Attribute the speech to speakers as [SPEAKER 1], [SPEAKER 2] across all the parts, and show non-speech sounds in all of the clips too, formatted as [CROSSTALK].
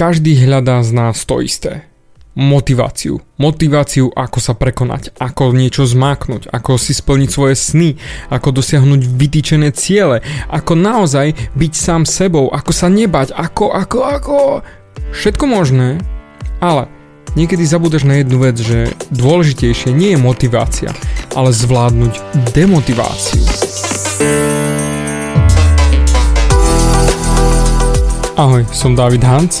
[SPEAKER 1] každý hľadá z nás to isté. Motiváciu. Motiváciu, ako sa prekonať, ako niečo zmáknuť, ako si splniť svoje sny, ako dosiahnuť vytýčené ciele, ako naozaj byť sám sebou, ako sa nebať, ako, ako, ako... Všetko možné, ale niekedy zabúdaš na jednu vec, že dôležitejšie nie je motivácia, ale zvládnuť demotiváciu. Ahoj, som David Hans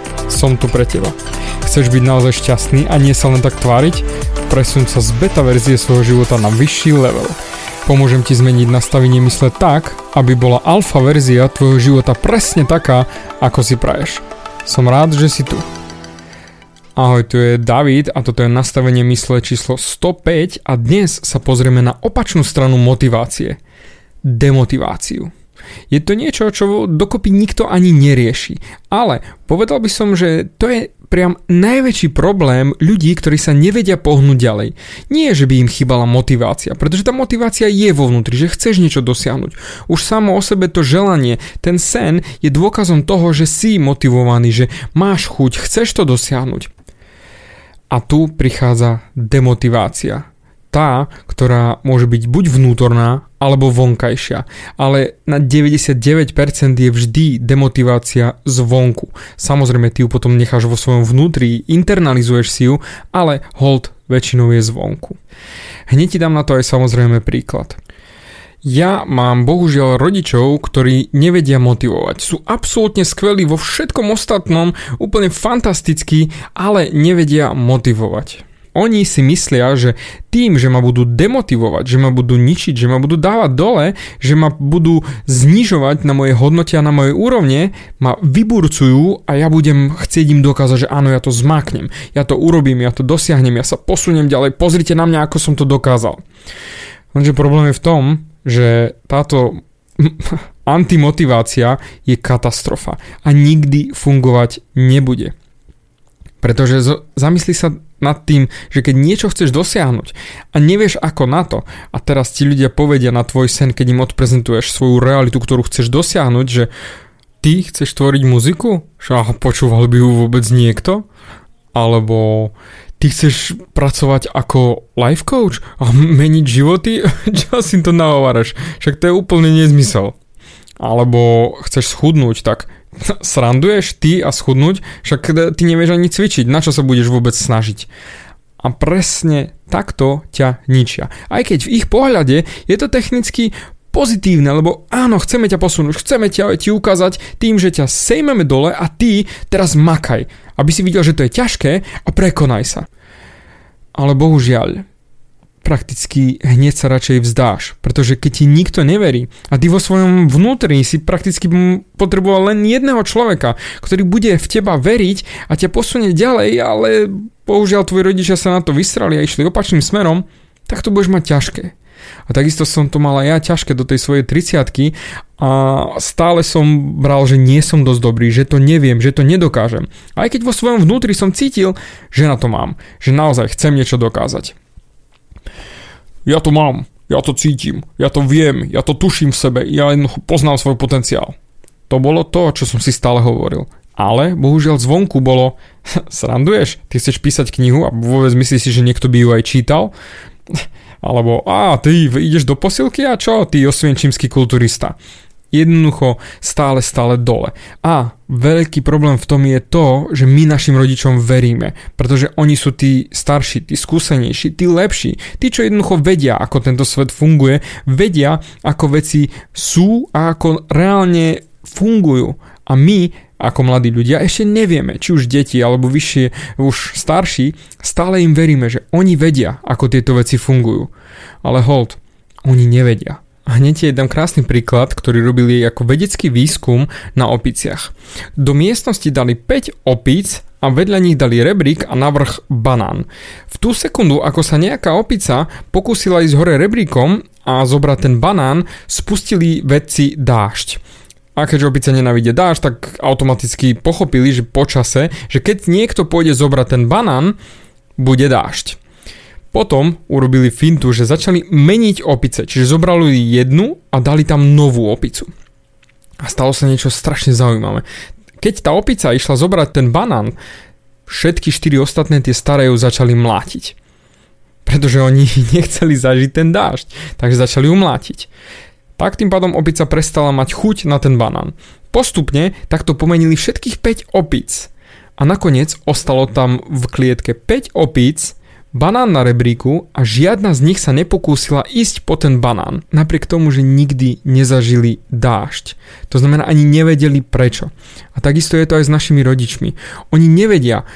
[SPEAKER 1] som tu pre teba. Chceš byť naozaj šťastný a nie sa len tak tváriť? Presuň sa z beta verzie svojho života na vyšší level. Pomôžem ti zmeniť nastavenie mysle tak, aby bola alfa verzia tvojho života presne taká, ako si praješ. Som rád, že si tu. Ahoj, tu je David a toto je nastavenie mysle číslo 105 a dnes sa pozrieme na opačnú stranu motivácie. Demotiváciu. Je to niečo, čo dokopy nikto ani nerieši. Ale povedal by som, že to je priam najväčší problém ľudí, ktorí sa nevedia pohnúť ďalej. Nie, že by im chýbala motivácia, pretože tá motivácia je vo vnútri, že chceš niečo dosiahnuť. Už samo o sebe to želanie, ten sen je dôkazom toho, že si motivovaný, že máš chuť, chceš to dosiahnuť. A tu prichádza demotivácia tá, ktorá môže byť buď vnútorná, alebo vonkajšia. Ale na 99% je vždy demotivácia zvonku. Samozrejme, ty ju potom necháš vo svojom vnútri, internalizuješ si ju, ale hold väčšinou je zvonku. Hneď ti dám na to aj samozrejme príklad. Ja mám bohužiaľ rodičov, ktorí nevedia motivovať. Sú absolútne skvelí vo všetkom ostatnom, úplne fantastickí, ale nevedia motivovať. Oni si myslia, že tým, že ma budú demotivovať, že ma budú ničiť, že ma budú dávať dole, že ma budú znižovať na moje hodnoty a na moje úrovne, ma vyburcujú a ja budem chcieť im dokázať, že áno, ja to zmáknem, ja to urobím, ja to dosiahnem, ja sa posuniem ďalej, pozrite na mňa, ako som to dokázal. Lenže problém je v tom, že táto [LAUGHS] antimotivácia je katastrofa a nikdy fungovať nebude. Pretože zamysli sa nad tým, že keď niečo chceš dosiahnuť a nevieš ako na to a teraz ti ľudia povedia na tvoj sen, keď im odprezentuješ svoju realitu, ktorú chceš dosiahnuť, že ty chceš tvoriť muziku? Že počúval by ju vôbec niekto? Alebo ty chceš pracovať ako life coach a [LAUGHS] meniť životy? [LAUGHS] Čo si to nahováraš? Však to je úplne nezmysel. Alebo chceš schudnúť, tak sranduješ ty a schudnúť, však ty nevieš ani cvičiť, na čo sa budeš vôbec snažiť. A presne takto ťa ničia. Aj keď v ich pohľade je to technicky pozitívne, lebo áno, chceme ťa posunúť, chceme ťa ti ukázať tým, že ťa sejmeme dole a ty teraz makaj, aby si videl, že to je ťažké a prekonaj sa. Ale bohužiaľ, prakticky hneď sa radšej vzdáš. Pretože keď ti nikto neverí a ty vo svojom vnútri si prakticky potreboval len jedného človeka, ktorý bude v teba veriť a ťa posunie ďalej, ale bohužiaľ tvoji rodičia sa na to vysrali a išli opačným smerom, tak to budeš mať ťažké. A takisto som to mal aj ja ťažké do tej svojej 30 a stále som bral, že nie som dosť dobrý, že to neviem, že to nedokážem. Aj keď vo svojom vnútri som cítil, že na to mám, že naozaj chcem niečo dokázať ja to mám, ja to cítim, ja to viem, ja to tuším v sebe, ja poznám svoj potenciál. To bolo to, čo som si stále hovoril. Ale bohužiaľ zvonku bolo, [LAUGHS] sranduješ, ty chceš písať knihu a vôbec myslíš si, že niekto by ju aj čítal? [LAUGHS] Alebo, a ty ideš do posilky a čo, ty osvienčímsky kulturista jednoducho stále, stále dole. A veľký problém v tom je to, že my našim rodičom veríme, pretože oni sú tí starší, tí skúsenejší, tí lepší, tí, čo jednoducho vedia, ako tento svet funguje, vedia, ako veci sú a ako reálne fungujú. A my, ako mladí ľudia, ešte nevieme, či už deti alebo vyššie, už starší, stále im veríme, že oni vedia, ako tieto veci fungujú. Ale hold, oni nevedia. Hneď je jeden krásny príklad, ktorý robili ako vedecký výskum na opiciach. Do miestnosti dali 5 opíc a vedľa nich dali rebrík a navrh banán. V tú sekundu, ako sa nejaká opica pokúsila ísť hore rebríkom a zobrať ten banán, spustili vedci dážď. A keďže opice nenávidia dážď, tak automaticky pochopili, že počase, že keď niekto pôjde zobrať ten banán, bude dážď. Potom urobili fintu, že začali meniť opice, čiže zobrali jednu a dali tam novú opicu. A stalo sa niečo strašne zaujímavé. Keď tá opica išla zobrať ten banán, všetky štyri ostatné tie staré ju začali mlátiť. Pretože oni [LAUGHS] nechceli zažiť ten dážď, takže začali ju mlátiť. Tak tým pádom opica prestala mať chuť na ten banán. Postupne takto pomenili všetkých 5 opíc. A nakoniec ostalo tam v klietke 5 opíc, banán na rebríku a žiadna z nich sa nepokúsila ísť po ten banán, napriek tomu, že nikdy nezažili dážď. To znamená, ani nevedeli prečo. A takisto je to aj s našimi rodičmi. Oni nevedia,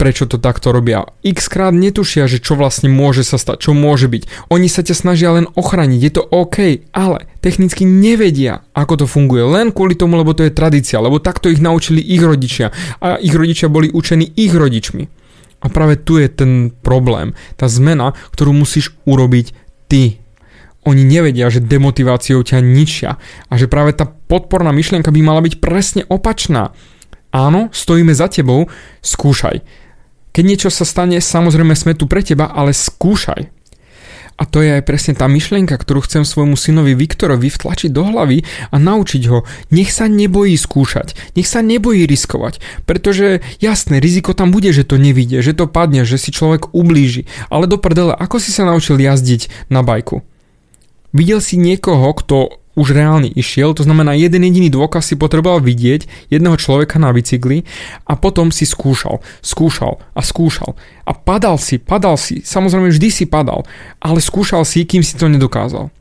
[SPEAKER 1] prečo to takto robia. X krát netušia, že čo vlastne môže sa stať, čo môže byť. Oni sa ťa snažia len ochrániť, je to OK, ale technicky nevedia, ako to funguje. Len kvôli tomu, lebo to je tradícia, lebo takto ich naučili ich rodičia a ich rodičia boli učení ich rodičmi. A práve tu je ten problém, tá zmena, ktorú musíš urobiť ty. Oni nevedia, že demotiváciou ťa ničia a že práve tá podporná myšlienka by mala byť presne opačná. Áno, stojíme za tebou, skúšaj. Keď niečo sa stane, samozrejme sme tu pre teba, ale skúšaj. A to je aj presne tá myšlienka, ktorú chcem svojmu synovi Viktorovi vtlačiť do hlavy a naučiť ho. Nech sa nebojí skúšať, nech sa nebojí riskovať, pretože jasné, riziko tam bude, že to nevidie, že to padne, že si človek ublíži. Ale do prdele, ako si sa naučil jazdiť na bajku? Videl si niekoho, kto už reálne išiel, to znamená jeden jediný dôkaz si potreboval vidieť jedného človeka na bicykli a potom si skúšal, skúšal a skúšal a padal si, padal si, samozrejme vždy si padal, ale skúšal si, kým si to nedokázal.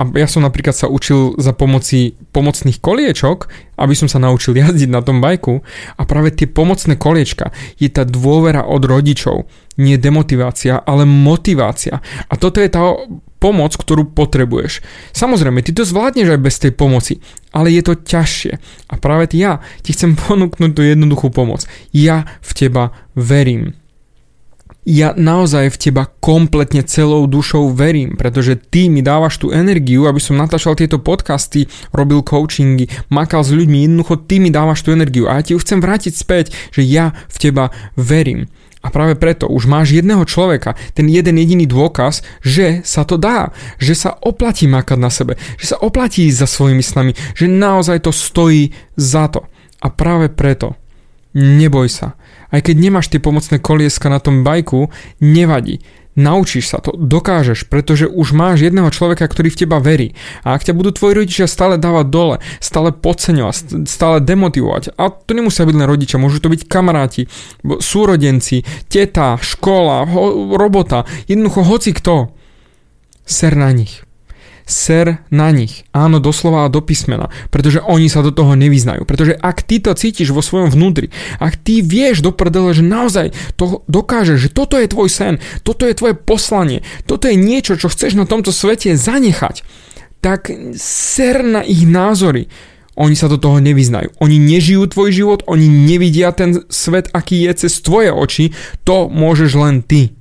[SPEAKER 1] A ja som napríklad sa učil za pomoci pomocných koliečok, aby som sa naučil jazdiť na tom bajku a práve tie pomocné koliečka je tá dôvera od rodičov, nie demotivácia, ale motivácia. A toto je tá pomoc, ktorú potrebuješ. Samozrejme, ty to zvládneš aj bez tej pomoci, ale je to ťažšie. A práve ja ti chcem [LAUGHS] ponúknuť tú jednoduchú pomoc. Ja v teba verím. Ja naozaj v teba kompletne celou dušou verím, pretože ty mi dávaš tú energiu, aby som natáčal tieto podcasty, robil coachingy, makal s ľuďmi, jednoducho ty mi dávaš tú energiu a ja ti ju chcem vrátiť späť, že ja v teba verím. A práve preto už máš jedného človeka, ten jeden jediný dôkaz, že sa to dá, že sa oplatí makať na sebe, že sa oplatí ísť za svojimi snami, že naozaj to stojí za to. A práve preto neboj sa. Aj keď nemáš tie pomocné kolieska na tom bajku, nevadí. Naučíš sa to, dokážeš, pretože už máš jedného človeka, ktorý v teba verí. A ak ťa budú tvoji rodičia stále dávať dole, stále podceňovať, stále demotivovať, a to nemusia byť len rodičia, môžu to byť kamaráti, súrodenci, teta, škola, ho, robota, jednoducho hoci kto, ser na nich ser na nich. Áno, doslova a do písmena, pretože oni sa do toho nevyznajú. Pretože ak ty to cítiš vo svojom vnútri, ak ty vieš do prdele, že naozaj to dokážeš, že toto je tvoj sen, toto je tvoje poslanie, toto je niečo, čo chceš na tomto svete zanechať, tak ser na ich názory. Oni sa do toho nevyznajú. Oni nežijú tvoj život, oni nevidia ten svet, aký je cez tvoje oči. To môžeš len ty.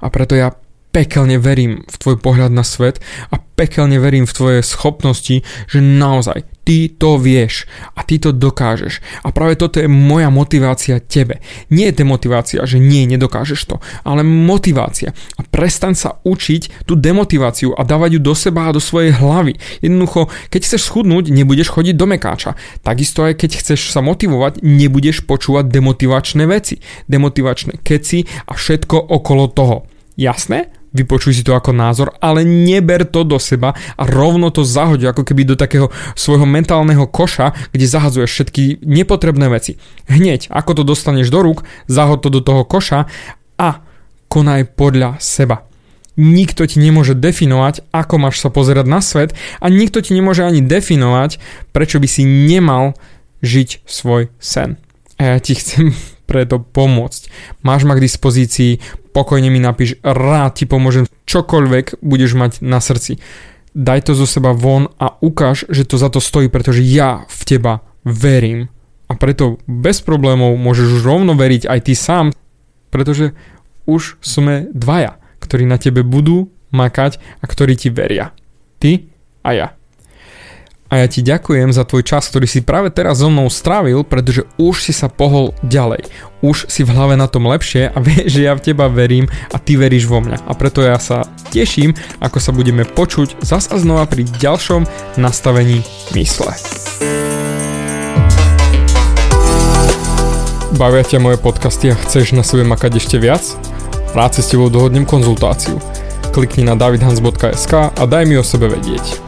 [SPEAKER 1] A preto ja pekelne verím v tvoj pohľad na svet a pekelne verím v tvoje schopnosti, že naozaj ty to vieš a ty to dokážeš. A práve toto je moja motivácia tebe. Nie je demotivácia, že nie, nedokážeš to, ale motivácia. A prestaň sa učiť tú demotiváciu a dávať ju do seba a do svojej hlavy. Jednoducho, keď chceš schudnúť, nebudeš chodiť do mekáča. Takisto aj keď chceš sa motivovať, nebudeš počúvať demotivačné veci, demotivačné keci a všetko okolo toho. Jasné? Vypočuj si to ako názor, ale neber to do seba a rovno to zahoď ako keby do takého svojho mentálneho koša, kde zahadzuješ všetky nepotrebné veci. Hneď, ako to dostaneš do rúk, zahod to do toho koša a konaj podľa seba. Nikto ti nemôže definovať, ako máš sa pozerať na svet a nikto ti nemôže ani definovať, prečo by si nemal žiť svoj sen. A ja ti chcem preto pomôcť. Máš ma k dispozícii, pokojne mi napíš, rád ti pomôžem, čokoľvek budeš mať na srdci. daj to zo seba von a ukáž, že to za to stojí, pretože ja v teba verím. A preto bez problémov môžeš už rovno veriť aj ty sám, pretože už sme dvaja, ktorí na tebe budú makať a ktorí ti veria. Ty a ja. A ja ti ďakujem za tvoj čas, ktorý si práve teraz so mnou strávil, pretože už si sa pohol ďalej. Už si v hlave na tom lepšie a [LAUGHS] vieš, že ja v teba verím a ty veríš vo mňa. A preto ja sa teším, ako sa budeme počuť zas znova pri ďalšom nastavení mysle. Bavia ťa moje podcasty a chceš na sebe makať ešte viac? Rád si s tebou dohodnem konzultáciu. Klikni na davidhans.sk a daj mi o sebe vedieť.